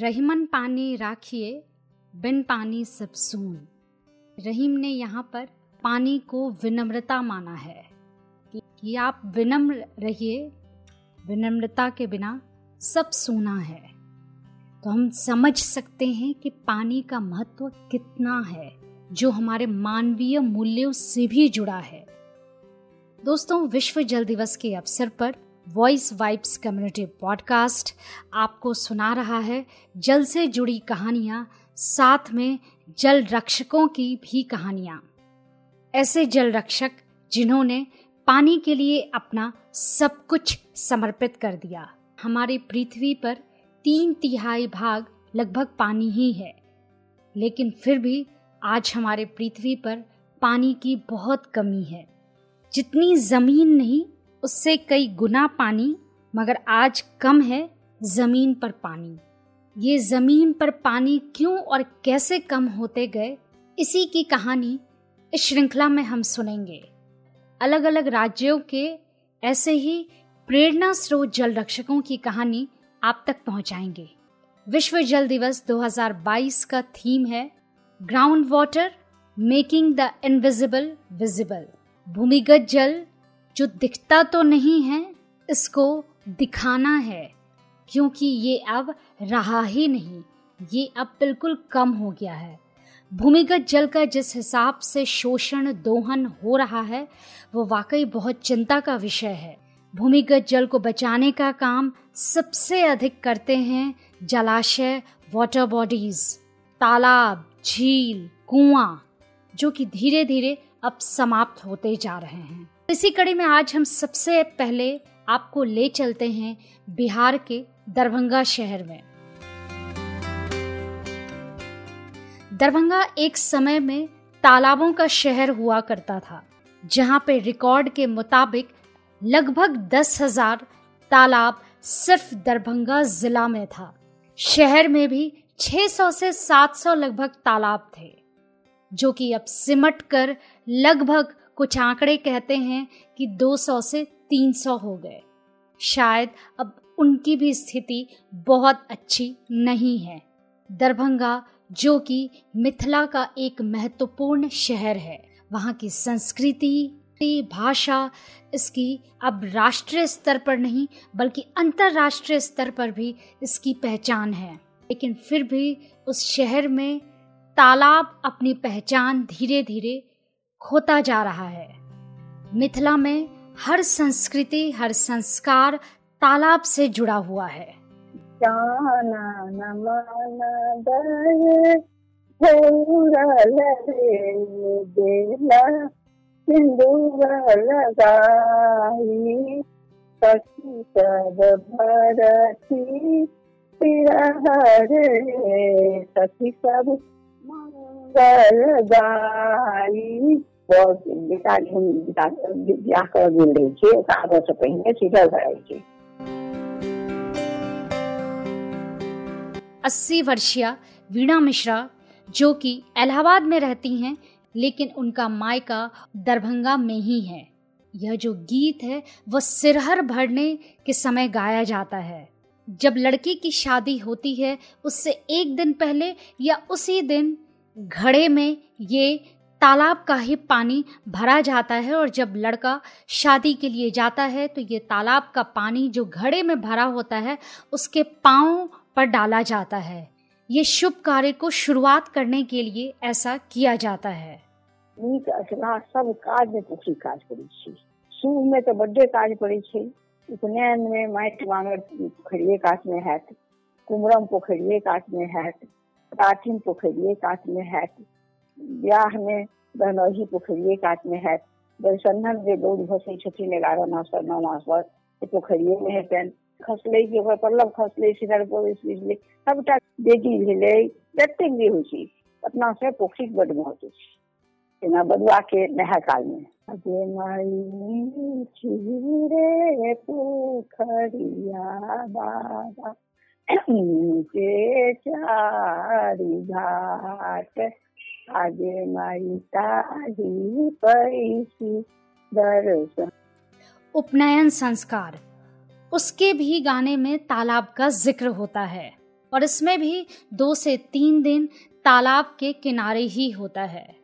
रहीमन पानी राखिए बिन पानी सब सून। रहीम ने यहाँ पर पानी को विनम्रता माना है। कि, आप विनम्र रहिए विनम्रता के बिना सब सूना है। तो हम समझ सकते हैं कि पानी का महत्व कितना है जो हमारे मानवीय मूल्यों से भी जुड़ा है। दोस्तों विश्व जल दिवस के अवसर पर वॉइस वाइब्स कम्युनिटी पॉडकास्ट आपको सुना रहा है। जल से जुड़ी कहानियाँ, साथ में जल रक्षकों की भी कहानियाँ। ऐसे जल रक्षक जिन्होंने पानी के लिए अपना सब कुछ समर्पित कर दिया। हमारी पृथ्वी पर तीन तिहाई भाग लगभग पानी ही है। लेकिन फिर भी आज हमारे पृथ्वी पर पानी की बहुत कमी है। जितनी ज़मीन नहीं उससे कई गुना पानी, मगर आज कम है ज़मीन पर पानी। ये ज़मीन पर पानी क्यों और कैसे कम होते गए? इसी की कहानी इस श्रृंखला में हम सुनेंगे। अलग अलग राज्यों के ऐसे ही प्रेरणा स्रोत जल रक्षकों की कहानी आप तक पहुंचाएँगे। विश्व जल दिवस 2022 का थीम है ground water making the invisible visible. भूमिगत जल जो दिखता तो नहीं है, इसको दिखाना है, क्योंकि ये अब रहा ही नहीं, ये अब बिल्कुल कम हो गया है। भूमिगत जल का जिस हिसाब से शोषण दोहन हो रहा है, वो वाकई बहुत चिंता का विषय है। भूमिगत जल को बचाने का काम सबसे अधिक करते हैं जलाशय वाटर बॉडीज तालाब, झील, कुआँ, जो कि धीरे धीरे अब समाप्त होते जा रहे हैं। इसी कड़ी में आज हम सबसे पहले आपको ले चलते हैं बिहार के दरभंगा शहर में। दरभंगा एक समय में तालाबों का शहर हुआ करता था, जहाँ पे रिकॉर्ड के मुताबिक लगभग दस हज़ार तालाब सिर्फ़ दरभंगा जिला में था। शहर में भी 600 से 700 लगभग तालाब थे, जो कि अब सिमट कर लगभग कुछ आंकड़े कहते हैं कि 200 से 300 हो गए। शायद अब उनकी भी स्थिति बहुत अच्छी नहीं है। दरभंगा, जो कि मिथिला का एक महत्वपूर्ण शहर है, वहाँ की संस्कृति, भाषा, इसकी अब राष्ट्रीय स्तर पर नहीं, बल्कि अंतर्राष्ट्रीय स्तर पर भी इसकी पहचान है। लेकिन फिर भी उस शहर में तालाब अपनी पहचान धीरे धीरे खोता जा रहा है। मिथिला में हर संस्कृति, हर संस्कार तालाब से जुड़ा हुआ है, सखी सब अस्सी वर्षीय वीणा मिश्रा, जो कि इलाहाबाद में रहती हैं, लेकिन उनका मायका दरभंगा में ही है। यह जो गीत है वह सिरहर भरने के समय गाया जाता है। जब लड़की की शादी होती है, उससे एक दिन पहले या उसी दिन घड़े में ये तालाब का ही पानी भरा जाता है और जब लड़का शादी के लिए जाता है तो ये तालाब का पानी जो घड़े में भरा होता है, उसके पाँव पर डाला जाता है। ये शुभ कार्य को शुरुआत करने के लिए ऐसा किया जाता है। सब काज में पोखरी काज करै छी शुभ में तो बड्डे काज पड़े छै उपनयन में माटि मांगल पोखरिए कात में हैत कुमरम पोखरिए कात में हैत प्राचीन पोखरिए कात में हैत ब्याह में बहनौही पोखरिए कात में है दर्शनन जे गौर भसै छथिन एगारह मास पर नौ मास पर पोखरिए में हेतनि खसलै कि ओकर पल्लव खसलै सिधर बिजलै सबटा बेटी भेलै, जतेक जे होइ छै अपना से पोखरिक बड महत्व छै। जेना बदुआ के नहा काल में। अगे माई पोखरिया बाबा। चारी घाट। आगे माई दर्शन। उपनयन संस्कार। उसके भी गाने में तालाब का ज़िक्र होता है और इसमें भी दो से तीन दिन तालाब के किनारे ही होता है।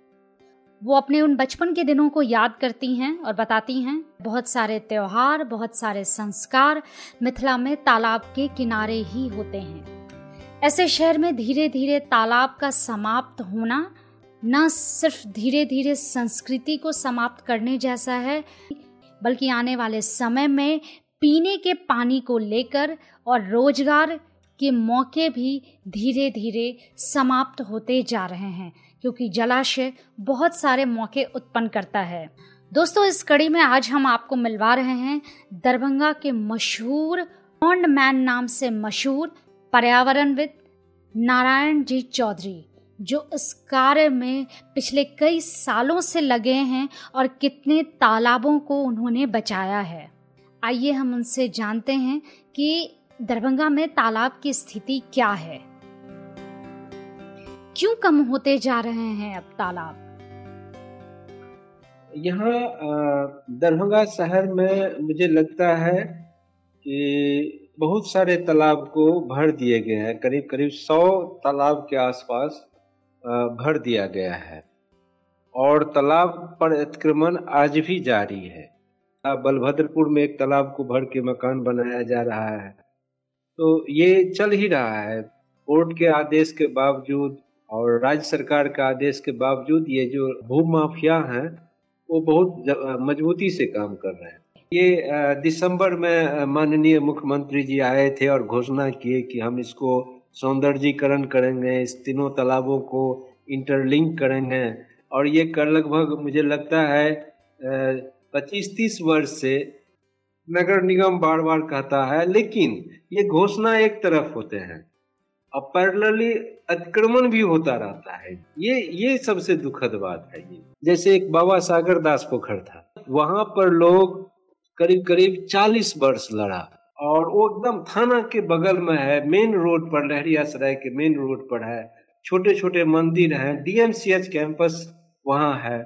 वो अपने उन बचपन के दिनों को याद करती हैं और बताती हैं। बहुत सारे त्योहार, बहुत सारे संस्कार मिथिला में तालाब के किनारे ही होते हैं। ऐसे शहर में धीरे धीरे तालाब का समाप्त होना न सिर्फ़ धीरे धीरे संस्कृति को समाप्त करने जैसा है, बल्कि आने वाले समय में पीने के पानी को लेकर और रोज़गार के मौके भी धीरे धीरे समाप्त होते जा रहे हैं। क्योंकि जलाशय बहुत सारे मौके उत्पन्न करता है। दोस्तों, इस कड़ी में आज हम आपको मिलवा रहे हैं दरभंगा के मशहूर पॉन्ड मैन नाम से मशहूर पर्यावरणविद नारायण जी चौधरी, जो इस कार्य में पिछले कई सालों से लगे हैं और कितने तालाबों को उन्होंने बचाया है। आइए हम उनसे जानते हैं कि दरभंगा में तालाब की स्थिति क्या है। क्यों कम होते जा रहे हैं अब तालाब? यहाँ दरभंगा शहर में मुझे लगता है कि बहुत सारे तालाब को भर दिए गए हैं। करीब करीब सौ तालाब के आसपास भर दिया गया है। और तालाब पर अतिक्रमण आज भी जारी है। बलभद्रपुर में एक तालाब को भर के मकान बनाया जा रहा है। तो ये चल ही रहा है। कोर्ट के आदेश के बावजूद और राज्य सरकार के आदेश के बावजूद ये जो भू माफिया हैं, वो बहुत मजबूती से काम कर रहे हैं। ये दिसंबर में माननीय मुख्यमंत्री जी आए थे और घोषणा किए कि हम इसको सौंदर्यीकरण करेंगे, इस तीनों तालाबों को इंटरलिंक करेंगे। और ये कर लगभग, मुझे लगता है पच्चीस तीस वर्ष से नगर निगम बार बार कहता है, लेकिन ये घोषणा एक तरफ़ होते हैं। अब पैरेलली अतिक्रमण भी होता रहता है। ये ये सबसे दुखद बात है ये। जैसे एक बाबा सागर दास पोखर था, वहाँ पर लोग करीब करीब चालीस वर्ष लड़ा और वो एकदम थाना के बगल में है मेन रोड पर, लहरिया सराय के मेन रोड पर है। छोटे छोटे मंदिर हैं डीएमसीएच कैंपस वहाँ है।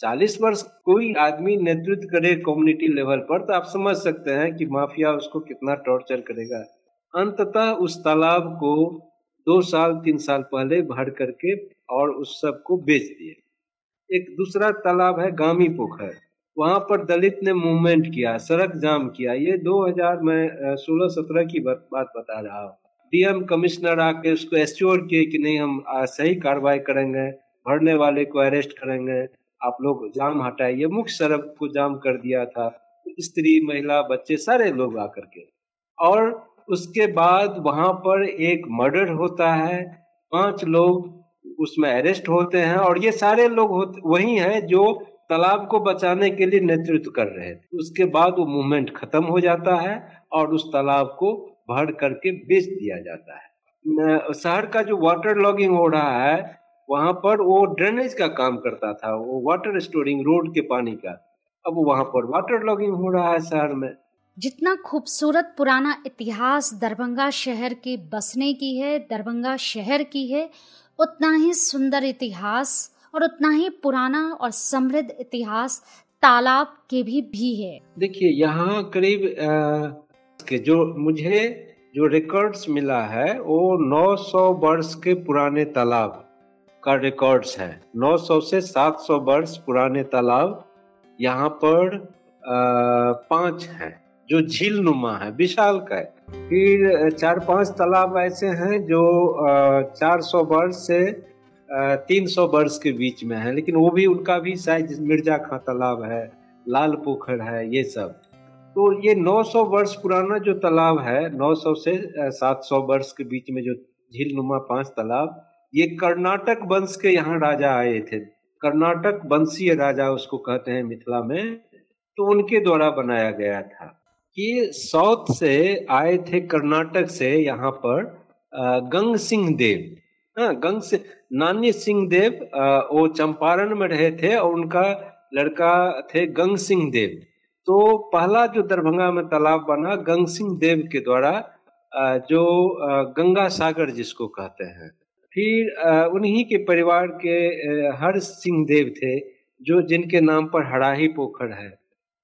चालीस वर्ष कोई आदमी नेतृत्व करे कम्युनिटी लेवल पर तो आप समझ सकते हैं कि माफिया उसको कितना टॉर्चर करेगा। अंततः उस तालाब को दो साल, तीन साल पहले भर करके और उस सबको बेच दिए। एक दूसरा तालाब है गामी पोखर वहाँ पर दलित ने मूवमेंट किया, सड़क जाम किया। ये 2000 में सोलह, सत्रह की बात बता रहा हूँ। डीएम कमिश्नर आके उसको एश्योर किए कि नहीं, हम सही कार्रवाई करेंगे, भरने वाले को अरेस्ट करेंगे, आप लोग जाम हटाइए मुख्य सड़क को जाम कर दिया था। स्त्री, महिला, बच्चे, सारे लोग आकर के। और उसके बाद वहाँ पर एक मर्डर होता है। पाँच लोग उसमें अरेस्ट होते हैं और ये सारे लोग वही हैं जो तालाब को बचाने के लिए नेतृत्व कर रहे थे। उसके बाद वो मूवमेंट खत्म हो जाता है और उस तालाब को भर करके बेच दिया जाता है। शहर का जो वाटर लॉगिंग हो रहा है, वहाँ पर वो ड्रेनेज का काम करता था, वो वाटर स्टोरिंग रोड के पानी का। अब वहाँ पर वाटर लॉगिंग हो रहा है शहर में। जितना खूबसूरत पुराना इतिहास दरभंगा शहर के बसने की है दरभंगा शहर की है उतना ही सुंदर इतिहास और उतना ही पुराना और समृद्ध इतिहास तालाब के भी भी है। देखिए यहाँ करीब के जो मुझे जो रिकॉर्ड्स मिला है वो 900 वर्ष के पुराने तालाब का रिकॉर्ड्स है। 900 से 700 वर्ष पुराने तालाब यहाँ पर आ, पाँच हैं। जो झील नुमा है, विशाल का है। फिर चार पाँच तालाब ऐसे हैं जो चार सौ वर्ष से तीन सौ वर्ष के बीच में है, लेकिन वो भी उनका भी साइज़ मिर्ज़ा खां तालाब है, लाल पोखर है, ये सब। तो ये 900 वर्ष पुराना जो तालाब है 900 से 700 वर्ष के बीच में जो झील नुमा पाँच तालाब, ये कर्नाटक वंश के यहाँ राजा आए थे। कर्नाटक वंशीय राजा उसको कहते हैं मिथिला में तो उनके द्वारा बनाया गया था। कि साउथ से आए थे कर्नाटक से यहाँ पर गंग सिंह देव। हाँ गंग से नानी सिंह देव वो चंपारण में रहे थे और उनका लड़का थे गंग सिंह देव। तो पहला जो दरभंगा में तालाब बना गंग सिंह देव के द्वारा जो गंगा सागर जिसको कहते हैं। फिर उन्हीं के परिवार के हर सिंह देव थे, जो जिनके नाम पर हड़ाही पोखर है।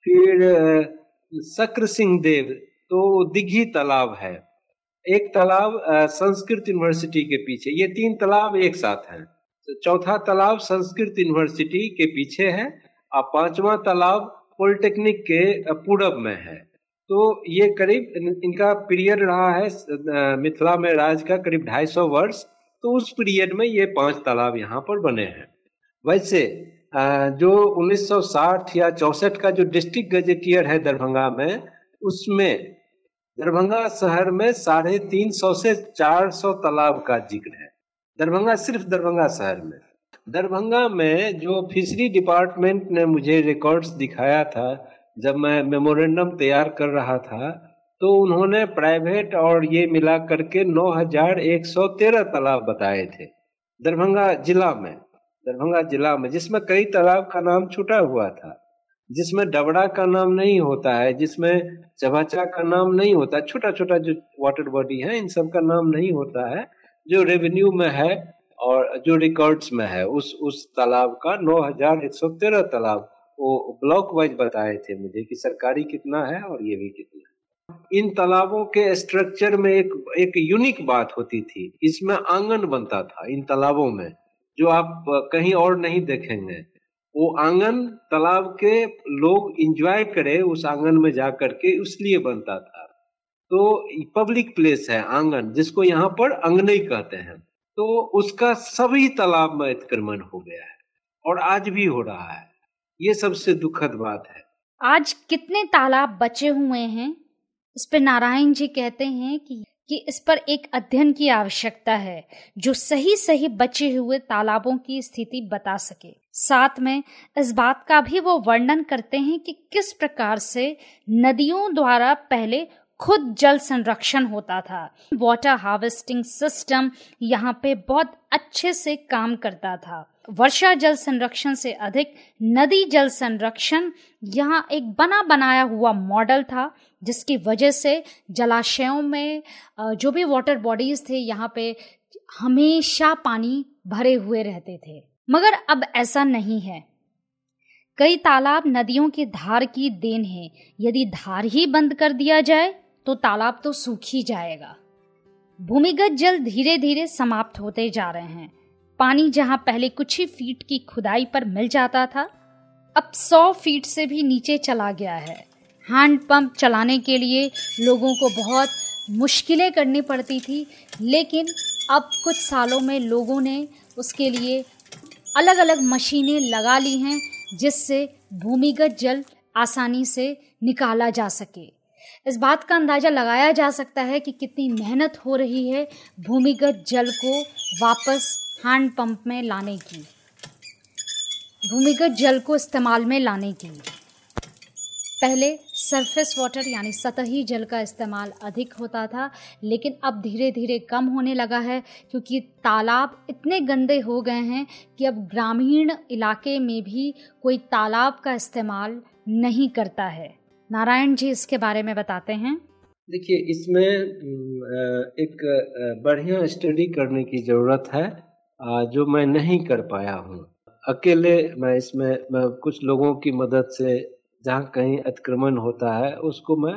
फिर शक्र सिंह देव तो दिघी तालाब है। एक तालाब संस्कृत यूनिवर्सिटी के पीछे, ये तीन तालाब एक साथ हैं। तो चौथा तालाब संस्कृत यूनिवर्सिटी के पीछे है, और पांचवा तालाब पॉलिटेक्निक के पूरब में है। तो ये करीब इनका पीरियड रहा है मिथिला में राज का करीब 250 वर्ष तो उस पीरियड में ये पाँच तालाब यहाँ पर बने हैं। वैसे जो 1960 या चौसठ का जो डिस्ट्रिक्ट गजेटियर है दरभंगा में, उसमें दरभंगा शहर में साढ़े तीन सौ से चार सौ तालाब का ज़िक्र है। दरभंगा सिर्फ़ दरभंगा शहर में। दरभंगा में जो फिशरी डिपार्टमेंट ने मुझे रिकॉर्ड्स दिखाया था, जब मैं मेमोरेंडम तैयार कर रहा था तो उन्होंने प्राइवेट और ये मिला करके 9113 तालाब बताए थे, दरभंगा जिला में। दरभंगा जिला में, जिसमें कई तालाब का नाम छूटा हुआ था, जिसमें डबड़ा का नाम नहीं होता है, जिसमें चबाचा का नाम नहीं होता छोटा छोटा जो वाटर बॉडी है, इन सब का नाम नहीं होता है, जो रेवेन्यू में है और जो रिकॉर्ड्स में है, उस उस तालाब का 9113 तालाब, वो ब्लॉक वाइज बताए थे मुझे कि सरकारी कितना है और ये भी कितना है। इन तालाबों के स्ट्रक्चर में एक एक यूनिक बात होती थी, इसमें आँगन बनता था इन तालाबों में। जो आप कहीं और नहीं देखेंगे। वो आँगन तालाब के लोग इंजॉय करे उस आँगन में जा करके उसलिए बनता था। तो पब्लिक प्लेस है आँगन, जिसको यहाँ पर अंगने कहते हैं। तो उसका सभी तालाब में अतिक्रमण हो गया है और आज भी हो रहा है। ये सबसे दुखद बात है। आज कितने तालाब बचे हुए हैं? इस पे नारायण जी कहते हैं कि कि इस पर एक अध्ययन की आवश्यकता है, जो सही सही बचे हुए तालाबों की स्थिति बता सके। साथ में, इस बात का भी वो वर्णन करते हैं कि किस प्रकार से नदियों द्वारा पहले खुद जल संरक्षण होता था। वाटर हार्वेस्टिंग सिस्टम यहाँ पे बहुत अच्छे से काम करता था। वर्षा जल संरक्षण से अधिक नदी जल संरक्षण यहाँ एक बना बनाया हुआ मॉडल था, जिसकी वजह से जलाशयों में जो भी वाटर बॉडीज थे, यहाँ पे हमेशा पानी भरे हुए रहते थे। मगर अब ऐसा नहीं है। कई तालाब नदियों की धार की देन है। यदि धार ही बंद कर दिया जाए तो तालाब तो सूख ही जाएगा। भूमिगत जल धीरे धीरे समाप्त होते जा रहे हैं। पानी जहाँ पहले कुछ ही फीट की खुदाई पर मिल जाता था, अब सौ फीट से भी नीचे चला गया है। हैंड पंप चलाने के लिए लोगों को बहुत मुश्किलें करनी पड़ती थी, लेकिन अब कुछ सालों में लोगों ने उसके लिए अलग अलग मशीनें लगा ली हैं, जिससे भूमिगत जल आसानी से निकाला जा सके। इस बात का अंदाज़ा लगाया जा सकता है कि कितनी मेहनत हो रही है भूमिगत जल को वापस हैंड पंप में लाने की। भूमिगत जल को इस्तेमाल में लाने की। पहले सरफेस वाटर यानी सतही जल का इस्तेमाल अधिक होता था, लेकिन अब धीरे धीरे कम होने लगा है क्योंकि तालाब इतने गंदे हो गए हैं कि अब ग्रामीण इलाके में भी कोई तालाब का इस्तेमाल नहीं करता है। नारायण जी इसके बारे में बताते हैं। देखिए, इसमें एक बढ़िया स्टडी करने की ज़रूरत है जो मैं नहीं कर पाया हूँ। अकेले मैं इसमें, मैं कुछ लोगों की मदद से जहाँ कहीं अतिक्रमण होता है, उसको मैं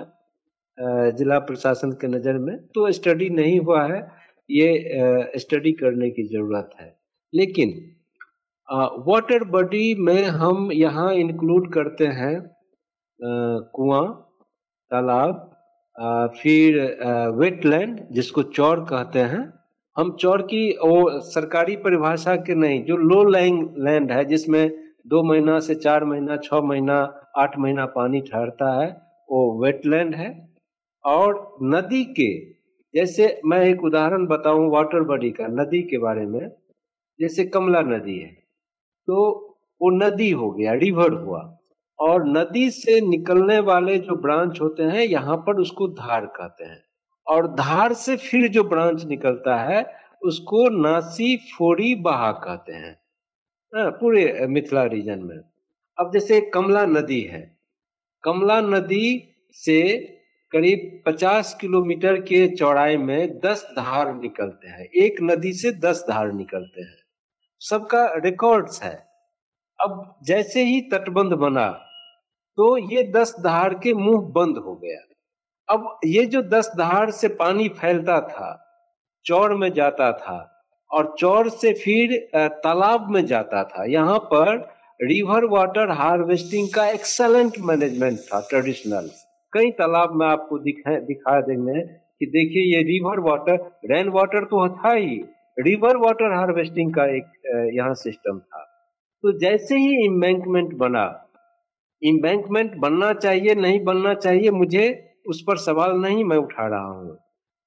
जिला प्रशासन के नज़र में तो स्टडी नहीं हुआ है, ये स्टडी करने की ज़रूरत है। लेकिन वाटर बॉडी में हम यहाँ इंक्लूड करते हैं कुआँ, तालाब फिर वेटलैंड जिसको चौर कहते हैं। हम चौर की वो सरकारी परिभाषा के नहीं, जो लो लाइंग लैंड है, जिसमें दो महीना से चार महीना, छह महीना, आठ महीना पानी ठहरता है, वो वेटलैंड है। और नदी के, जैसे मैं एक उदाहरण बताऊँ वाटर बॉडी का, नदी के बारे में, जैसे कमला नदी है तो वो नदी हो गया रिवर हुआ। और नदी से निकलने वाले जो ब्रांच होते हैं यहाँ पर उसको धार कहते हैं। और धार से फिर जो ब्रांच निकलता है उसको नासी फोड़ी बहा कहते हैं। हाँ, पूरे मिथिला रीजन में। अब जैसे कमला नदी है। कमला नदी से करीब 50 किलोमीटर के चौड़ाई में 10 धार निकलते हैं। एक नदी से 10 धार निकलते हैं। सबका रिकॉर्ड्स है। अब जैसे ही तटबंध बना तो ये 10 धार के मुँह बंद हो गया। अब ये जो दस धार से पानी फैलता था चौर में जाता था और चौर से फिर तालाब में जाता था, यहाँ पर रिवर वाटर हार्वेस्टिंग का एक्सलेंट मैनेजमेंट था ट्रेडिशनल कई तालाब में आपको दिखा दिखा देंगे कि देखिए ये रिवर वाटर रेन वाटर तो था ही रिवर वाटर हार्वेस्टिंग का एक यहाँ सिस्टम था। तो जैसे ही इम्बैंकमेंट बना इम्बैंकमेंट बनना चाहिए, नहीं बनना चाहिए, मुझे उस पर सवाल नहीं, मैं उठा रहा हूँ।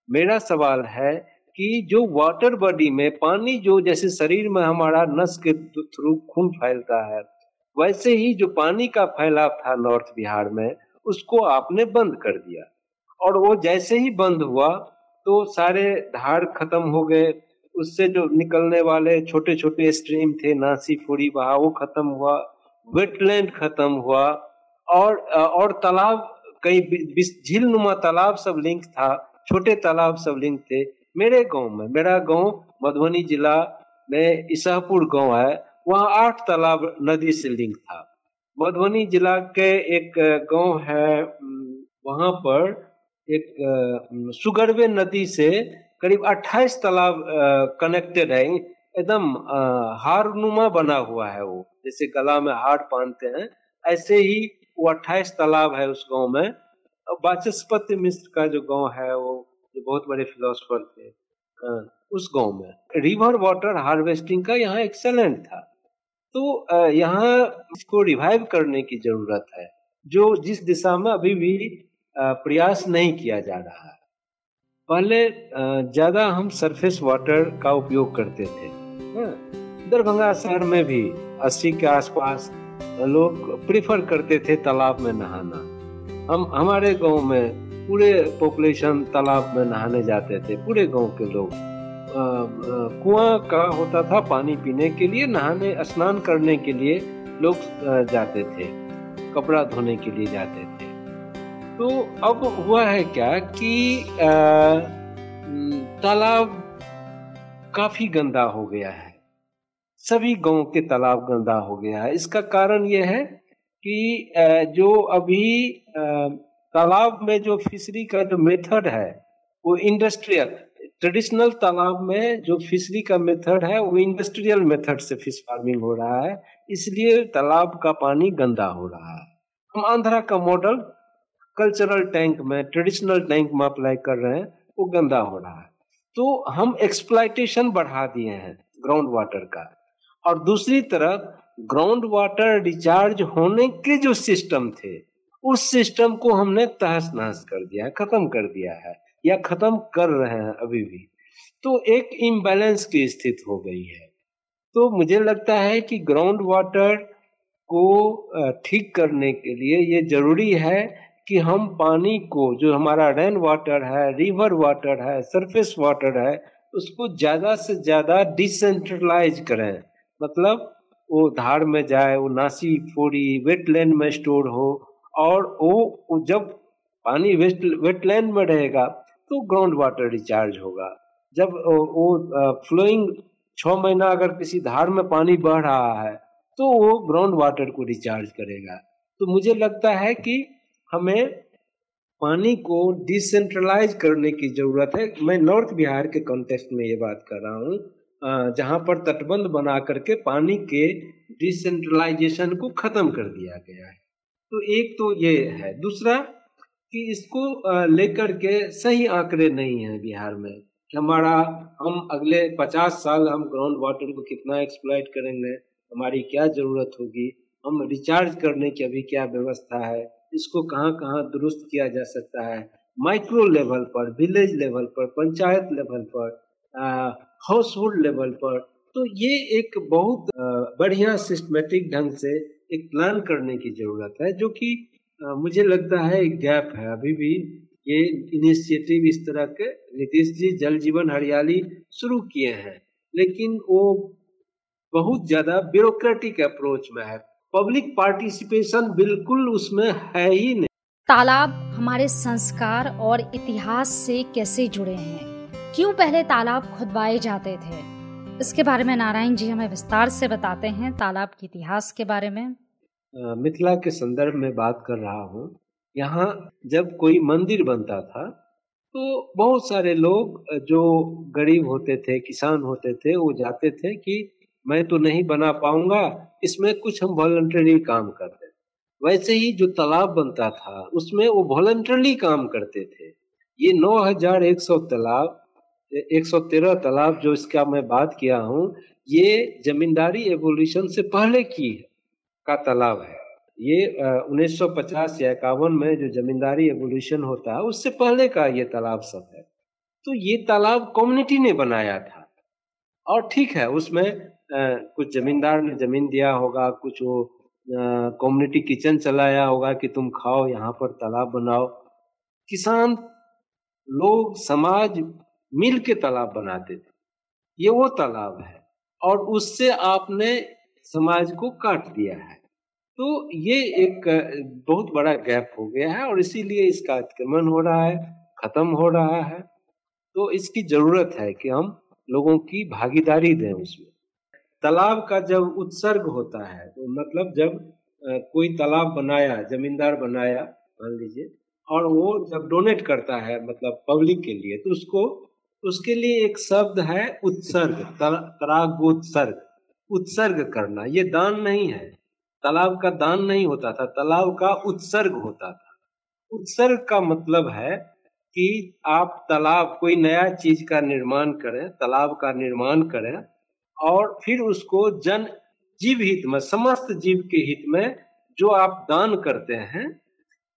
मेरा सवाल है कि जो वाटर बॉडी में पानी जो जैसे शरीर में हमारा नस के थ्रू खून फैलता है, वैसे ही जो पानी का फैलाव था नॉर्थ बिहार में, उसको आपने बंद कर दिया। और वो जैसे ही बंद हुआ तो सारे धार खत्म हो गए, उससे जो निकलने वाले छोटे छोटे स्ट्रीम थे नासी फूरी बहा वो खत्म हुआ। वेटलैंड खत्म हुआ और और तालाब कई झील नुमा तालाब सब लिंक था छोटे तालाब सब लिंक थे मेरे गाँव में मेरा गाँव मधुबनी जिला में ईसापुर गाँव है वहाँ आठ तालाब नदी से लिंक था मधुबनी जिला के एक गाँव है वहाँ पर एक सुगरवे नदी से करीब 28 तालाब कनेक्टेड है एकदम हारनुमा बना हुआ है वो जैसे गला में हार पहनते हैं, ऐसे ही वो 28 तालाब है उस गाँव में। वाचस्पति मिश्र का जो गाँव है, वो जो बहुत बड़े फिलोसफर थे उस गाँव में। रिवर वाटर हार्वेस्टिंग का यहाँ एक्सेलेंट था। तो यहाँ इसको रिवाइव करने की ज़रूरत है, जो जिस दिशा में अभी भी प्रयास नहीं किया जा रहा है। पहले ज़्यादा हम सरफेस वाटर का उपयोग करते थे दरभंगा शहर में भी अस्सी के आसपास लोग प्रिफर करते थे तालाब में नहाना। हम, हमारे गाँव में पूरे पॉपुलेशन तालाब में नहाने जाते थे। पूरे गाँव के लोग कुआँ का होता था पानी पीने के लिए, नहाने, स्नान करने के लिए लोग जाते थे। कपड़ा धोने के लिए जाते थे। तो अब हुआ है क्या कि तालाब काफ़ी गंदा हो गया है। सभी गाँव के तालाब गंदा हो गया है। इसका कारण यह है कि जो अभी तालाब में जो फिशरी का जो मेथड है, वो इंडस्ट्रियल ट्रेडिशनल तालाब में जो फिशरी का मेथड है, वो इंडस्ट्रियल मेथड से फ़िश फ़ार्मिंग हो रहा है। इसलिए तालाब का पानी गंदा हो रहा है। हम आंध्रा का मॉडल कल्चरल टैंक में ट्रेडिशनल टैंक में अप्लाई कर रहे हैं, वो गंदा हो रहा है। तो हम एक्सप्लाइटेशन बढ़ा दिए हैं ग्राउंड वाटर का। और दूसरी तरफ़ ग्राउंड वाटर रिचार्ज होने के जो सिस्टम थे, उस सिस्टम को हमने तहस नहस कर दिया है, खत्म कर दिया है, या खत्म कर रहे हैं अभी भी। तो एक इम्बैलेंस की स्थिति हो गई है। तो मुझे लगता है कि ग्राउंड वाटर को ठीक करने के लिए ये ज़रूरी है कि हम पानी को, जो हमारा रेन वाटर है रिवर वाटर है सरफेस वाटर है, उसको ज़्यादा से ज़्यादा डिसेंट्रलाइज करें। मतलब वो धार में जाए, वो नासी फोड़ी वेटलैंड में स्टोर हो और वो जब पानी वेस्ट वेटलैंड में रहेगा तो ग्राउंड वाटर रिचार्ज होगा। जब वो फ्लोइंग छ महीना अगर किसी धार में पानी बह रहा है तो वो ग्राउंड वाटर को रिचार्ज करेगा। तो मुझे लगता है कि हमें पानी को डिसेंट्रलाइज करने की ज़रूरत है। मैं नॉर्थ बिहार के कॉन्टेक्स्ट में ये बात कर रहा हूँ। जहाँ पर तटबंध बना करके पानी के डिसेंट्रलाइजेशन को खत्म कर दिया गया है। तो एक तो ये है। दूसरा कि इसको लेकर के सही आंकड़े नहीं है बिहार में। कि हमारा, हम अगले पचास साल हम ग्राउंड वाटर को कितना एक्सप्लाइट करेंगे, हमारी क्या ज़रूरत होगी, हम रिचार्ज करने की अभी क्या व्यवस्था है, इसको कहाँ कहाँ दुरुस्त किया जा सकता है माइक्रो लेवल पर विलेज लेवल पर, पंचायत लेवल पर हाउस होल्ड लेवल पर तो ये एक बहुत बढ़िया सिस्टमेटिक ढंग से एक प्लान करने की ज़रूरत है, जो कि मुझे लगता है एक गैप है। अभी भी ये इनिशिएटिव इस तरह के नीतीश जी, जल जीवन हरियाली शुरू किए हैं, लेकिन वो बहुत ज़्यादा ब्यूरोक्रेटिक अप्रोच में है। पब्लिक पार्टिसिपेशन बिल्कुल उसमें है ही नहीं। तालाब हमारे संस्कार और इतिहास से कैसे जुड़े हैं? क्यों पहले तालाब खुदवाए जाते थे? इसके बारे में नारायण जी हमें विस्तार से बताते हैं तालाब के इतिहास के बारे में। मिथिला के संदर्भ में बात कर रहा हूँ। यहाँ जब कोई मंदिर बनता था तो बहुत सारे लोग जो गरीब होते थे, किसान होते थे, वो जाते थे कि मैं तो नहीं बना पाऊँगा, इसमें कुछ हम वॉलंटरी काम करते वैसे ही जो तालाब बनता था, उसमें वो वॉलंटरली काम करते थे। ये 9100 तालाब 113 तालाब जो इसका मैं बात किया हूँ ये जमींदारी एवोल्यूशन से पहले की का तालाब है। ये उन्नीस या इक्यावन में जो जमींदारी एवोल्यूशन होता है उससे पहले का ये तालाब सब है। तो ये तालाब कम्युनिटी ने बनाया था। और ठीक है उसमें आ, कुछ जमींदार ने ज़मीन दिया होगा कुछ वो कम्युनिटी किचन चलाया होगा कि तुम खाओ यहाँ पर तालाब बनाओ। किसान लोग समाज मिल के तालाब बनाते थे। ये वो तालाब है और उससे आपने समाज को काट दिया है। तो ये एक, बहुत बड़ा गैप हो गया है और इसीलिए इसका अतिक्रमण हो रहा है, खत्म हो रहा है। तो इसकी ज़रूरत है कि हम लोगों की भागीदारी दें उसमें। तालाब का जब उत्सर्ग होता है तो मतलब जब कोई तालाब बनाया, जमींदार बनाया, मान लीजिए, और वो जब डोनेट करता है मतलब पब्लिक के लिए तो उसको उसके लिए एक शब्द है उत्सर्ग तरागोत्सर्ग उत्सर्ग करना, ये दान नहीं है। तालाब का दान नहीं होता था, तालाब का उत्सर्ग होता था। उत्सर्ग का मतलब है कि आप तालाब, कोई नया चीज़ का निर्माण करें, तालाब का निर्माण करें और फिर उसको जन जीव हित में, समस्त जीव के हित में जो आप दान करते हैं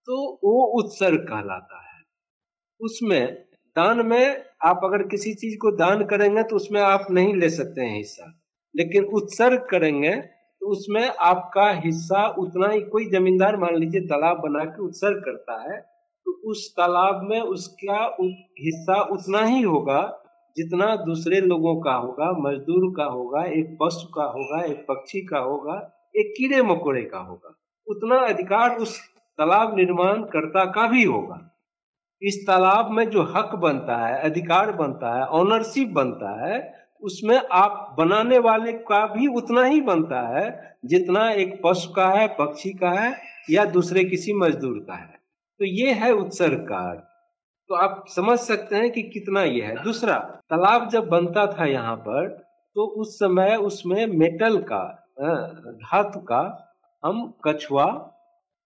तो वो उत्सर्ग कहलाता है। उसमें दान में आप अगर किसी चीज़ को दान करेंगे तो उसमें आप नहीं ले सकते हैं हिस्सा। लेकिन उत्सर्ग करेंगे तो उसमें आपका हिस्सा उतना ही, कोई जमींदार मान लीजिए तालाब बना के उत्सर्ग करता है तो उस तालाब में उसका हिस्सा उतना ही होगा जितना दूसरे लोगों का होगा, मजदूर का होगा, एक पशु का होगा, एक पक्षी का होगा, एक कीड़े मकोड़े का होगा। उतना अधिकार उस तालाब निर्माण करता का भी होगा। इस तालाब में जो हक बनता है, अधिकार बनता है ऑनरशिप बनता है, उसमें आप बनाने वाले का भी उतना ही बनता है जितना एक पशु का है, पक्षी का है या दूसरे किसी मजदूर का है। तो ये है उत्सर्ग का तो आप समझ सकते हैं कि कितना ये है। दूसरा, तालाब जब बनता था यहाँ पर तो उस समय उसमें मेटल का धातु का हम कछुआ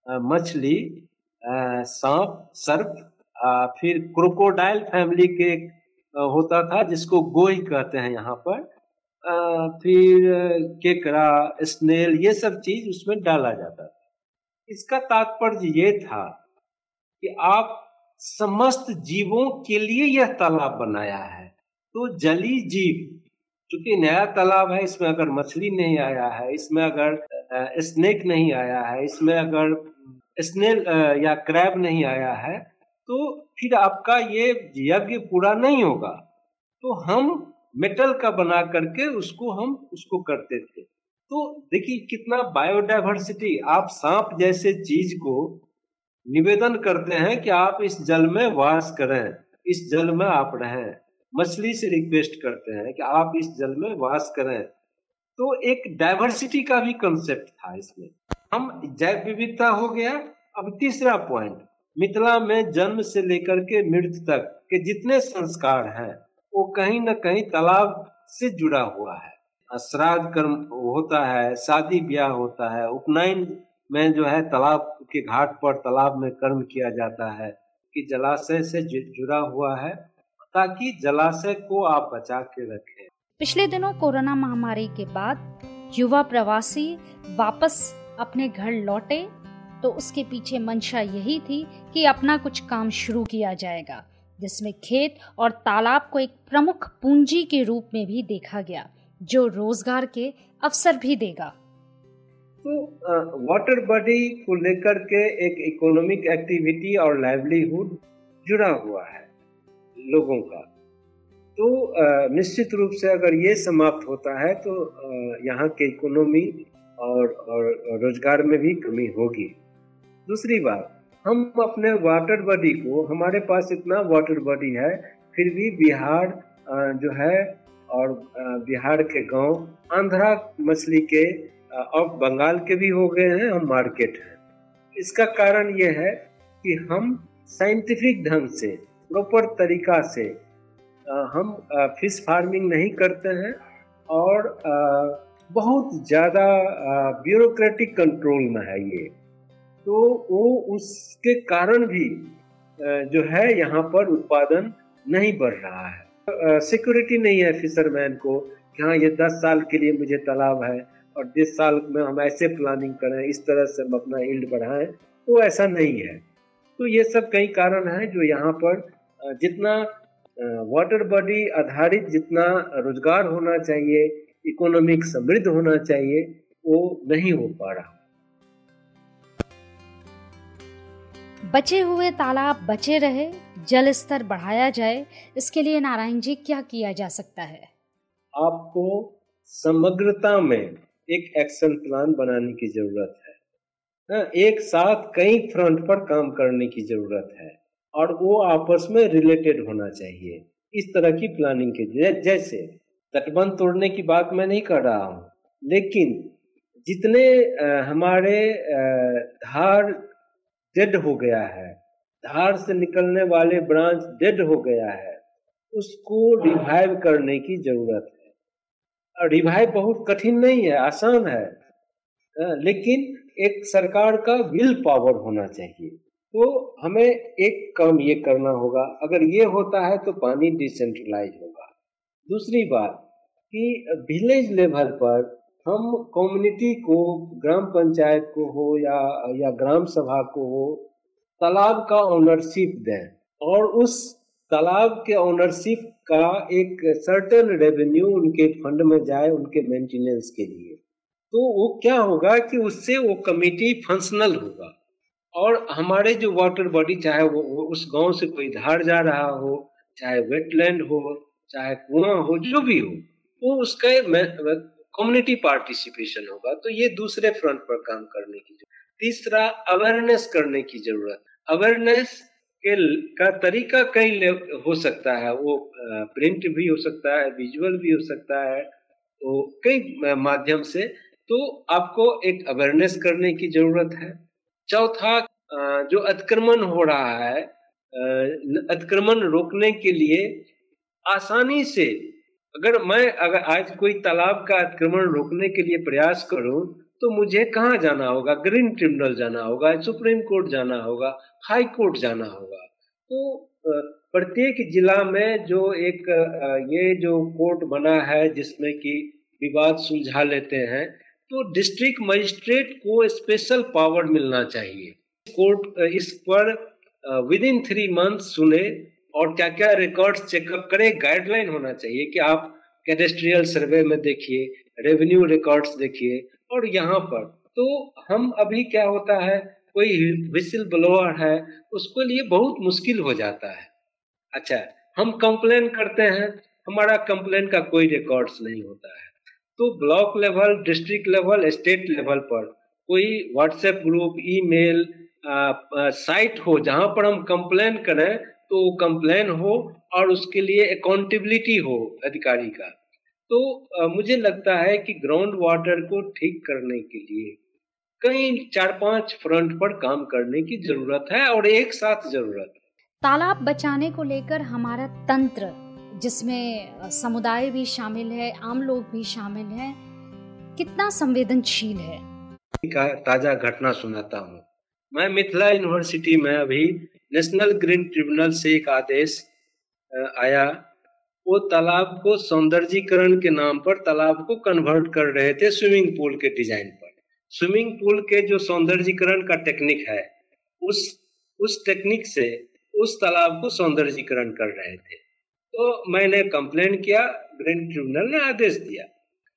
मछली सांप, सर्प फिर क्रोकोडाइल फैमिली के होता था, जिसको गोई कहते हैं यहाँ पर। फिर केकड़ा, स्नेल, ये सब चीज़ उसमें डाला जाता था। इसका तात्पर्य ये था कि आप समस्त जीवों के लिए यह तालाब बनाया है। तो जली जीव, चूँकि नया तालाब है, इसमें अगर मछली नहीं आया है, इसमें अगर स्नेक नहीं आया है, इसमें अगर स्नेल या क्रैब नहीं आया है तो फिर आपका ये यज्ञ पूरा नहीं होगा। तो हम मेटल का बना करके उसको हम, उसको करते थे। तो देखिए कितना बायोडाइवर्सिटी आप सांप जैसे चीज़ को निवेदन करते हैं कि आप इस जल में वास करें, इस जल में आप रहें। मछली से रिक्वेस्ट करते हैं कि आप इस जल में वास करें। तो एक डाइवर्सिटी का भी कंसेप्ट था इसमें। हम जैव विविधता हो गया, अब तीसरा पॉइंट मिथिला में जन्म से लेकर के मृत्यु तक के जितने संस्कार हैं, वो कहीं न कहीं तालाब से जुड़ा हुआ है। श्राद्ध कर्म होता है, शादी ब्याह होता है, उपनयन में जो है तालाब के घाट पर तालाब में कर्म किया जाता है कि जलाशय से जुड़ा हुआ है, ताकि जलाशय को आप बचा के रखें। पिछले दिनों कोरोना महामारी के बाद युवा प्रवासी वापस अपने घर लौटे तो उसके पीछे मंशा यही थी कि अपना कुछ काम शुरू किया जाएगा जिसमें खेत और तालाब को एक प्रमुख पूंजी के रूप में भी देखा गया जो रोज़गार के अवसर भी देगा। तो वाटर बॉडी को लेकर के एक इकोनॉमिक एक्टिविटी और लाइवलीहुड जुड़ा हुआ है लोगों का। तो निश्चित रूप से अगर ये समाप्त होता है तो यहाँ के इकोनॉमी और, और रोज़गार में भी कमी होगी। दूसरी बात, हम अपने वाटर बॉडी को, हमारे पास इतना वाटर बॉडी है, फिर भी बिहार जो है, और बिहार के गाँव, आंध्रा मछली के और बंगाल के भी हो गए हैं, हम मार्केट हैं। इसका कारण ये है कि हम साइंटिफिक ढंग से प्रॉपर तरीका से हम फ़िश फ़ार्मिंग नहीं करते हैं, और बहुत ज़्यादा ब्यूरोक्रेटिक कंट्रोल में है ये। तो वो उसके कारण भी जो है यहाँ पर उत्पादन नहीं बढ़ रहा है। सिक्योरिटी नहीं है फिशरमैन को कि हाँ ये दस साल के लिए मुझे तालाब है और दस साल में हम ऐसे प्लानिंग करें, इस तरह से हम अपना ईल्ड बढ़ाएँ तो ऐसा नहीं है। तो ये सब कई कारण हैं जो यहाँ पर जितना वाटर बॉडी आधारित जितना रोज़गार होना चाहिए इकोनॉमिक समृद्ध होना चाहिए, वो नहीं हो पा रहा। बचे हुए तालाब बचे रहे जल स्तर बढ़ाया जाए इसके लिए नारायण जी क्या किया जा सकता है? आपको समग्रता में एक एक्शन प्लान बनाने की ज़रूरत है। हाँ, एक साथ कई फ्रंट पर काम करने की ज़रूरत है और वो आपस में रिलेटेड होना चाहिए। इस तरह की प्लानिंग के जैसे तटबंध तोड़ने की बात मैं नहीं कर रहा हूँ लेकिन जितने हमारे धार डेड हो गया है। धार से निकलने वाले ब्रांच डेड हो गया है। उसको रिवाइव करने की ज़रूरत है। रिवाइव बहुत कठिन नहीं है, आसान है। लेकिन एक सरकार का विल पावर होना चाहिए। तो हमें एक काम ये करना होगा। अगर ये होता है तो पानी डिसेंट्रलाइज होगा। दूसरी बात कि विलेज लेवल पर हम कम्युनिटी को ग्राम पंचायत को हो या या ग्राम सभा को हो तालाब का ओनरशिप दें। और उस तालाब के ओनरशिप का एक सर्टन रेवेन्यू उनके फंड में जाए उनके मेंटेनेंस के लिए। तो वो क्या होगा कि उससे वो कमेटी फंक्शनल होगा। और हमारे जो वाटर बॉडी चाहे वो, वो उस गाँव से कोई धार जा रहा हो चाहे वेटलैंड हो चाहे कुआँ हो जो भी हो वो उसका कम्युनिटी पार्टिसिपेशन होगा तो ये दूसरे फ्रंट पर काम करने की ज़रूरत तीसरा अवेयरनेस करने की ज़रूरत अवेयरनेस के का तरीका कई हो सकता है। वो प्रिंट भी हो सकता है विजुअल भी हो सकता है तो कई माध्यम से। तो आपको एक अवेयरनेस करने की ज़रूरत है। चौथा जो अतिक्रमण हो रहा है अतिक्रमण रोकने के लिए आसानी से अगर मैं, अगर आज कोई तालाब का अतिक्रमण रोकने के लिए प्रयास करूँ तो मुझे कहाँ जाना होगा? ग्रीन ट्रिब्यूनल जाना होगा, सुप्रीम कोर्ट जाना होगा, हाई कोर्ट जाना होगा। तो प्रत्येक जिला में जो एक ये जो कोर्ट बना है, जिसमें कि विवाद सुलझा लेते हैं तो डिस्ट्रिक्ट मजिस्ट्रेट को स्पेशल पावर मिलना चाहिए। कोर्ट इस पर विद इन थ्री मंथ सुने और क्या क्या रिकॉर्ड चेकअप करें गाइडलाइन होना चाहिए कि आप कैडेस्ट्रियल सर्वे में देखिए रेवेन्यू रिकॉर्ड्स देखिए, और यहाँ पर। तो हम अभी क्या होता है, कोई विसिल ब्लोअर है, उसके लिए बहुत मुश्किल हो जाता है। अच्छा हम कंप्लेन करते हैं, हमारा कंप्लेन का कोई रिकॉर्ड्स नहीं होता है। तो block level district level state level पर कोई व्हाट्सएप ग्रुप ईमेल साइट हो जहाँ पर हम कंप्लेन करें तो कंप्लेन हो और उसके लिए अकाउंटेबिलिटी हो अधिकारी का। तो आ, मुझे लगता है कि ग्राउंड वाटर को ठीक करने के लिए कई चार पाँच फ्रंट पर काम करने की ज़रूरत है और एक साथ ज़रूरत है। तालाब बचाने को लेकर हमारा तंत्र जिसमें समुदाय भी शामिल है आम लोग भी शामिल हैं कितना संवेदनशील है। ताज़ा घटना सुनाता हूँ। मैं मिथिला यूनिवर्सिटी में अभी नेशनल ग्रीन ट्रिब्यूनल से एक आदेश आया। वो तालाब को सौंदर्यीकरण के नाम पर तालाब को कन्वर्ट कर रहे थे स्विमिंग पूल के डिज़ाइन पर। स्विमिंग पूल के जो सौंदर्यीकरण का टेक्निक है, उस उस टेक्निक से उस तालाब को सौंदर्यीकरण कर रहे थे। तो मैंने कंप्लेन किया, ग्रीन ट्रिब्यूनल ने आदेश दिया।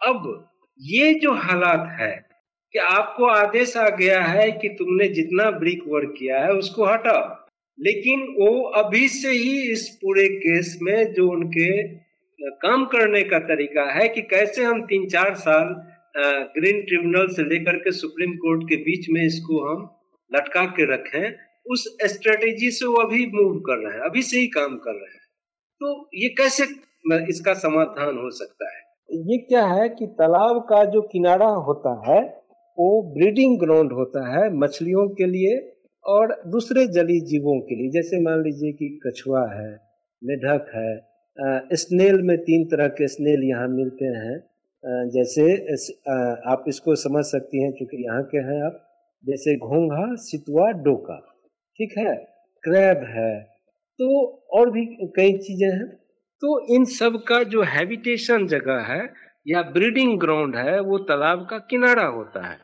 अब ये जो हालात है कि आपको आदेश आ गया है कि तुमने जितना ब्रिक वर्क किया है उसको हटाओ। लेकिन वो अभी से ही इस पूरे केस में जो उनके काम करने का तरीका है कि कैसे हम तीन चार साल ग्रीन ट्रिब्यूनल से लेकर के सुप्रीम कोर्ट के बीच में इसको हम लटका के रखें, उस स्ट्रेटेजी से वो अभी मूव कर रहे हैं, अभी से ही काम कर रहे हैं। तो ये कैसे इसका समाधान हो सकता है? ये क्या है कि तालाब का जो किनारा होता है, वो ब्रीडिंग ग्राउंड होता है मछलियों के लिए और दूसरे जलीय जीवों के लिए, जैसे मान लीजिए कि कछुआ है, मेढक है स्नेल में तीन तरह के स्नेल यहाँ मिलते हैं। जैसे आप इसको समझ सकती हैं क्योंकि यहाँ के हैं आप, जैसे घोंघा, सितुआ, डोका, ठीक है? क्रैब है तो और भी कई चीज़ें हैं। तो इन सब का जो हैबिटेशन जगह है या ब्रीडिंग ग्राउंड है, वो तालाब का किनारा होता है।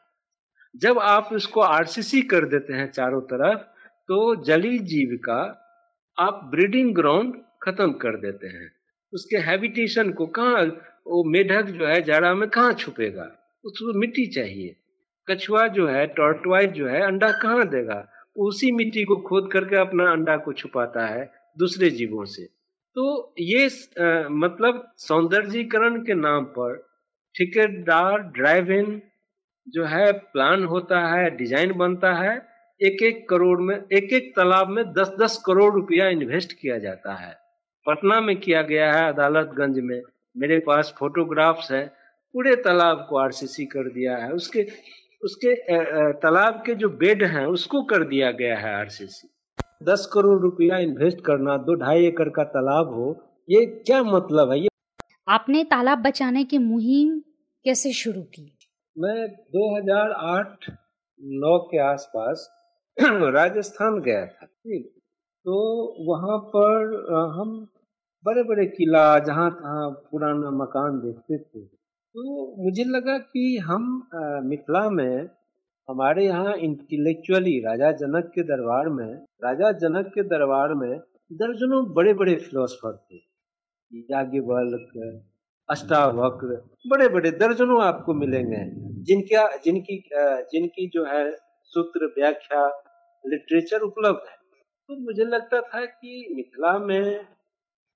जब आप इसको आरसीसी कर देते हैं चारों तरफ़ तो जली जीव का आप ब्रीडिंग ग्राउंड खत्म कर देते हैं। उसके हैबिटेशन को कहाँ वो मेढक जो है जाड़ा में कहाँ छुपेगा? उसको मिट्टी चाहिए। कछुआ जो है टॉर्टवाइज जो है अंडा कहाँ देगा? उसी मिट्टी को खोद करके अपना अंडा को छुपाता है दूसरे जीवों से। तो ये आ, मतलब सौंदर्यीकरण के नाम पर ठेकेदार ड्राइव इन जो है प्लान होता है डिज़ाइन बनता है एक एक करोड़ में एक एक तालाब में दस दस करोड़ रुपया इन्वेस्ट किया जाता है। पटना में किया गया है अदालतगंज में। मेरे पास फोटोग्राफ्स है। पूरे तालाब को आरसीसी कर दिया है। उसके उसके तालाब के जो बेड हैं, उसको कर दिया गया है आरसीसी दस करोड़ रुपया इन्वेस्ट करना, दो ढाई एकड़ का तालाब हो, ये क्या मतलब है? ये आपने तालाब बचाने की मुहिम कैसे शुरू की? मैं 2008 नौ के आसपास राजस्थान गया था, ठीक। तो वहाँ पर हम बड़े बड़े किला, जहाँ तहाँ पुराना मकान देखते थे। तो मुझे लगा कि हम मिथिला में, हमारे यहाँ इंटेलेक्चुअली राजा जनक के दरबार में, राजा जनक के दरबार में दर्जनों बड़े बड़े फिलोसफर थे। याज्ञवल्क अष्टावक्र। बड़े बड़े दर्जनों आपको मिलेंगे। जिनका, जिनकी जिनकी जो है सूत्र, व्याख्या लिटरेचर उपलब्ध है। तो मुझे लगता था कि मिथिला में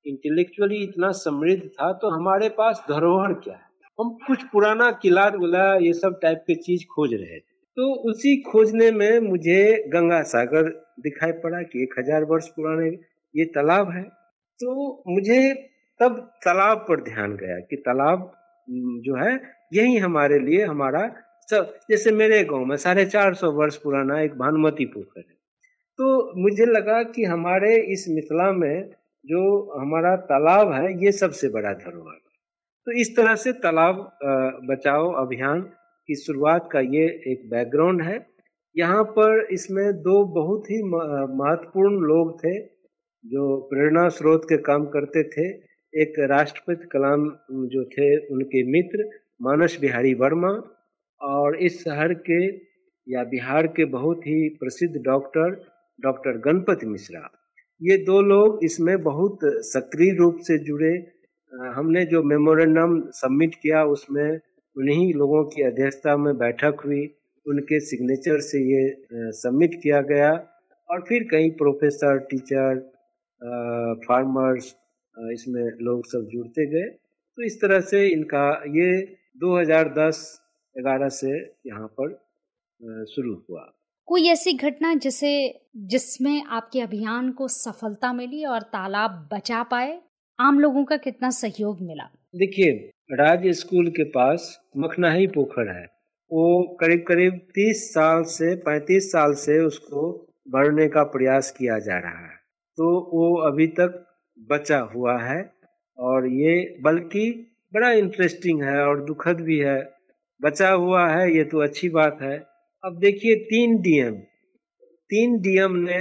इंटेलेक्चुअली इतना समृद्ध था तो हमारे पास धरोहर क्या है? हम कुछ पुराना किला विला ये सब टाइप के चीज़ खोज रहे थे। तो उसी खोजने में मुझे गंगा सागर दिखाई पड़ा कि एक हज़ार वर्ष पुराने ये तालाब है। तो मुझे तब तालाब पर ध्यान गया कि तालाब जो है, यही हमारे लिए हमारा सब जैसे मेरे गाँव में साढ़े चार सौ वर्ष पुराना एक भानुमती पोखर है। तो मुझे लगा कि हमारे इस मिथिला में जो हमारा तालाब है, ये सबसे बड़ा धरोहर तो इस तरह से तालाब बचाओ अभियान की शुरुआत का ये एक बैकग्राउंड है। यहाँ पर इसमें दो बहुत ही महत्वपूर्ण लोग थे, जो प्रेरणा स्रोत के काम करते थे। एक राष्ट्रपति कलाम जो थे, उनके मित्र मानस बिहारी वर्मा और इस शहर के या बिहार के बहुत ही प्रसिद्ध डॉक्टर डॉक्टर गणपति मिश्रा। ये दो लोग इसमें बहुत सक्रिय रूप से जुड़े। हमने जो मेमोरेंडम सबमिट किया, उसमें उन्हीं लोगों की अध्यक्षता में बैठक हुई। उनके सिग्नेचर से ये सबमिट किया गया। और फिर कई प्रोफेसर, टीचर फार्मर्स इसमें लोग सब जुड़ते गए। तो इस तरह से इनका ये 2010-11 से यहाँ पर शुरू हुआ। कोई ऐसी घटना जिसे जिसमें आपके अभियान को सफलता मिली और तालाब बचा पाए? आम लोगों का कितना सहयोग मिला? देखिए राज्य स्कूल के पास मखनाही पोखर है। वो करीब करीब तीस साल से पैंतीस साल से उसको भरने का प्रयास किया जा रहा है। तो वो अभी तक बचा हुआ है और ये बल्कि बड़ा इंटरेस्टिंग है और दुखद भी है। बचा हुआ है, ये तो अच्छी बात है। अब देखिए, तीन डीएम तीन डीएम ने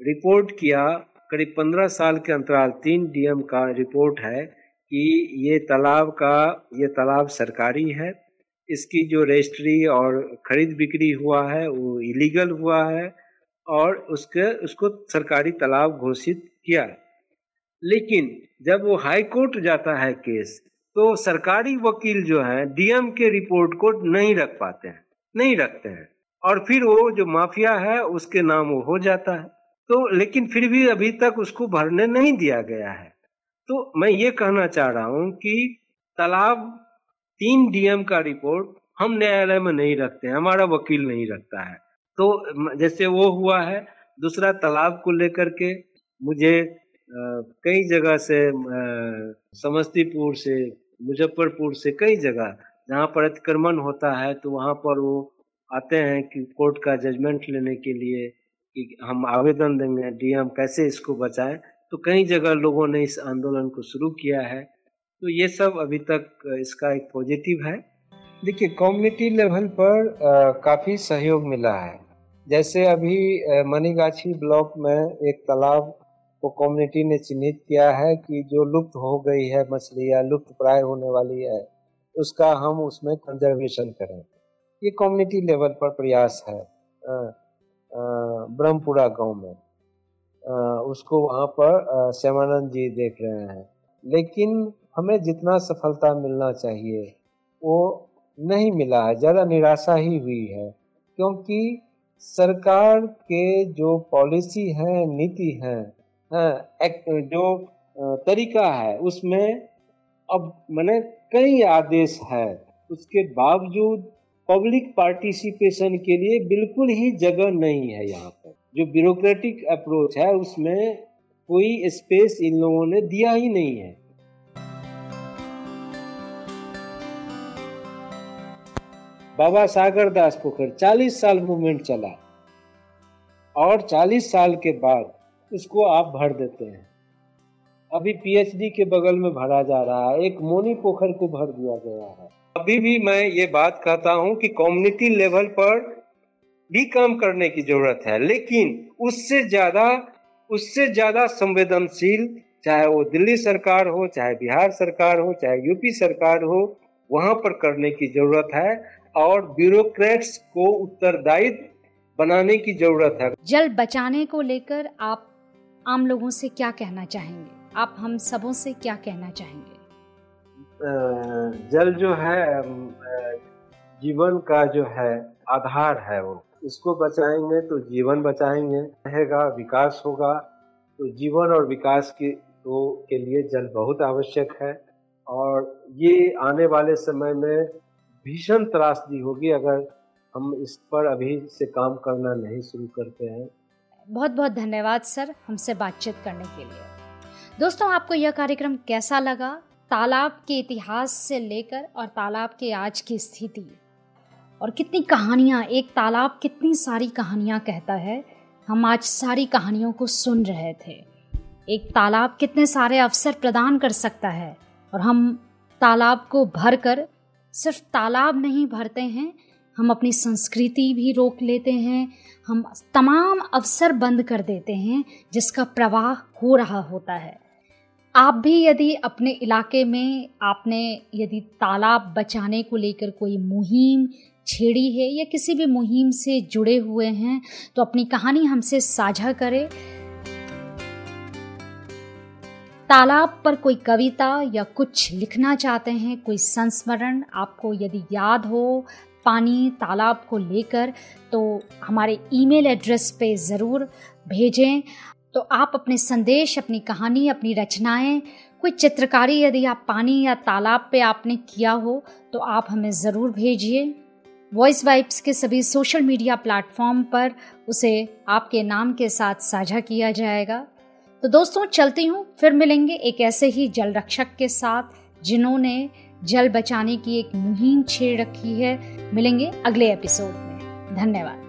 रिपोर्ट किया, करीब पंद्रह साल के अंतराल तीन डीएम का रिपोर्ट है कि ये तालाब का, ये तालाब सरकारी है। इसकी जो रजिस्ट्री और खरीद बिक्री हुआ है, वो इलीगल हुआ है और उसके, उसको सरकारी तालाब घोषित किया लेकिन जब वो हाई कोर्ट जाता है केस तो सरकारी वकील जो है, डीएम के रिपोर्ट को नहीं रख पाते हैं, नहीं रखते हैं। और फिर वो जो माफिया है, उसके नाम वो हो जाता है। तो लेकिन फिर भी अभी तक उसको भरने नहीं दिया गया है। तो मैं ये कहना चाह रहा हूँ कि तालाब तीन डीएम का रिपोर्ट हम न्यायालय में नहीं रखते हैं, हमारा वकील नहीं रखता है। तो जैसे वो हुआ है, दूसरा तालाब को लेकर के मुझे कई जगह से समस्तीपुर से, मुजफ्फरपुर से कई जगह, जहाँ पर अतिक्रमण होता है तो वहाँ पर वो आते हैं कि कोर्ट का जजमेंट लेने के लिए कि हम आवेदन देंगे डीएम कैसे इसको बचाएँ। तो कई जगह लोगों ने इस आंदोलन को शुरू किया है। तो ये सब अभी तक इसका एक पॉजिटिव है। देखिए कम्युनिटी लेवल पर काफ़ी सहयोग मिला है। जैसे अभी मनीगाछी ब्लॉक में एक तालाब को कम्युनिटी ने चिन्हित किया है कि जो लुप्त हो गई है मछली या लुप्त प्राय होने वाली है उसका हम उसमें कंजर्वेशन करें। ये कम्युनिटी लेवल पर प्रयास है। ब्रह्मपुरा गाँव में। आ, उसको वहाँ पर श्यामानंद जी देख रहे हैं। लेकिन हमें जितना सफलता मिलना चाहिए वो नहीं मिला है। ज़्यादा निराशा ही हुई है क्योंकि सरकार के जो पॉलिसी है नीति है जो तरीका है, उसमें अब मैंने कई आदेश है। उसके बावजूद पब्लिक पार्टिसिपेशन के लिए बिल्कुल ही जगह नहीं है यहाँ पर। जो ब्यूरोक्रेटिक अप्रोच है, उसमें कोई स्पेस इन लोगों ने दिया ही नहीं है। बाबा सागर दास पोखर 40 साल मूवमेंट चला। और 40 साल के बाद उसको आप भर देते हैं। अभी पीएचडी के बगल में भरा जा रहा है। एक मोनी पोखर को भर दिया गया है। अभी भी मैं ये बात कहता हूँ कि कम्युनिटी लेवल पर भी काम करने की ज़रूरत है, लेकिन उससे ज़्यादा उससे ज़्यादा संवेदनशील, चाहे वो दिल्ली सरकार हो, चाहे बिहार सरकार हो, चाहे यूपी सरकार हो, वहाँ पर करने की ज़रूरत है और ब्यूरोक्रेट्स को उत्तरदायित्व बनाने की ज़रूरत है। जल बचाने को लेकर आप आम लोगों से क्या कहना चाहेंगे? आप हम सबों से क्या कहना चाहेंगे? जल जो है जीवन का जो है, आधार है वो। इसको बचाएँगे तो जीवन बचाएँगे, रहेगा, विकास होगा। तो जीवन और विकास के तो के लिए जल बहुत आवश्यक है। और ये आने वाले समय में भीषण त्रासदी होगी अगर हम इस पर अभी से काम करना नहीं शुरू करते हैं। बहुत बहुत धन्यवाद, सर, हमसे बातचीत करने के लिए। दोस्तों, आपको यह कार्यक्रम कैसा लगा? तालाब के इतिहास से लेकर और तालाब के आज की स्थिति। और कितनी कहानियाँ, एक तालाब कितनी सारी कहानियाँ कहता है, हम आज सारी कहानियों को सुन रहे थे। एक तालाब कितने सारे अवसर प्रदान कर सकता है? और हम तालाब को भर कर सिर्फ़ तालाब नहीं भरते हैं हम अपनी संस्कृति भी रोक लेते हैं, हम तमाम अवसर बंद कर देते हैं जिसका प्रवाह हो रहा होता है। आप भी यदि अपने इलाके में आपने यदि तालाब बचाने को लेकर कोई मुहिम छेड़ी है या किसी भी मुहिम से जुड़े हुए हैं तो अपनी कहानी हमसे साझा करें। तालाब पर कोई कविता या कुछ लिखना चाहते हैं, कोई संस्मरण आपको यदि याद हो पानी तालाब को लेकर तो हमारे ईमेल एड्रेस पे ज़रूर भेजें। तो आप अपने संदेश, अपनी कहानी, अपनी रचनाएँ, कोई चित्रकारी यदि आप पानी या तालाब पे आपने किया हो तो आप हमें ज़रूर भेजिए। वॉइस वाइब्स के सभी सोशल मीडिया प्लेटफॉर्म पर उसे आपके नाम के साथ साझा किया जाएगा। तो दोस्तों, चलती हूँ, फिर मिलेंगे एक ऐसे ही जल रक्षक के साथ, जिन्होंने जल बचाने की एक मुहिम छेड़ रखी है। मिलेंगे अगले एपिसोड में। धन्यवाद।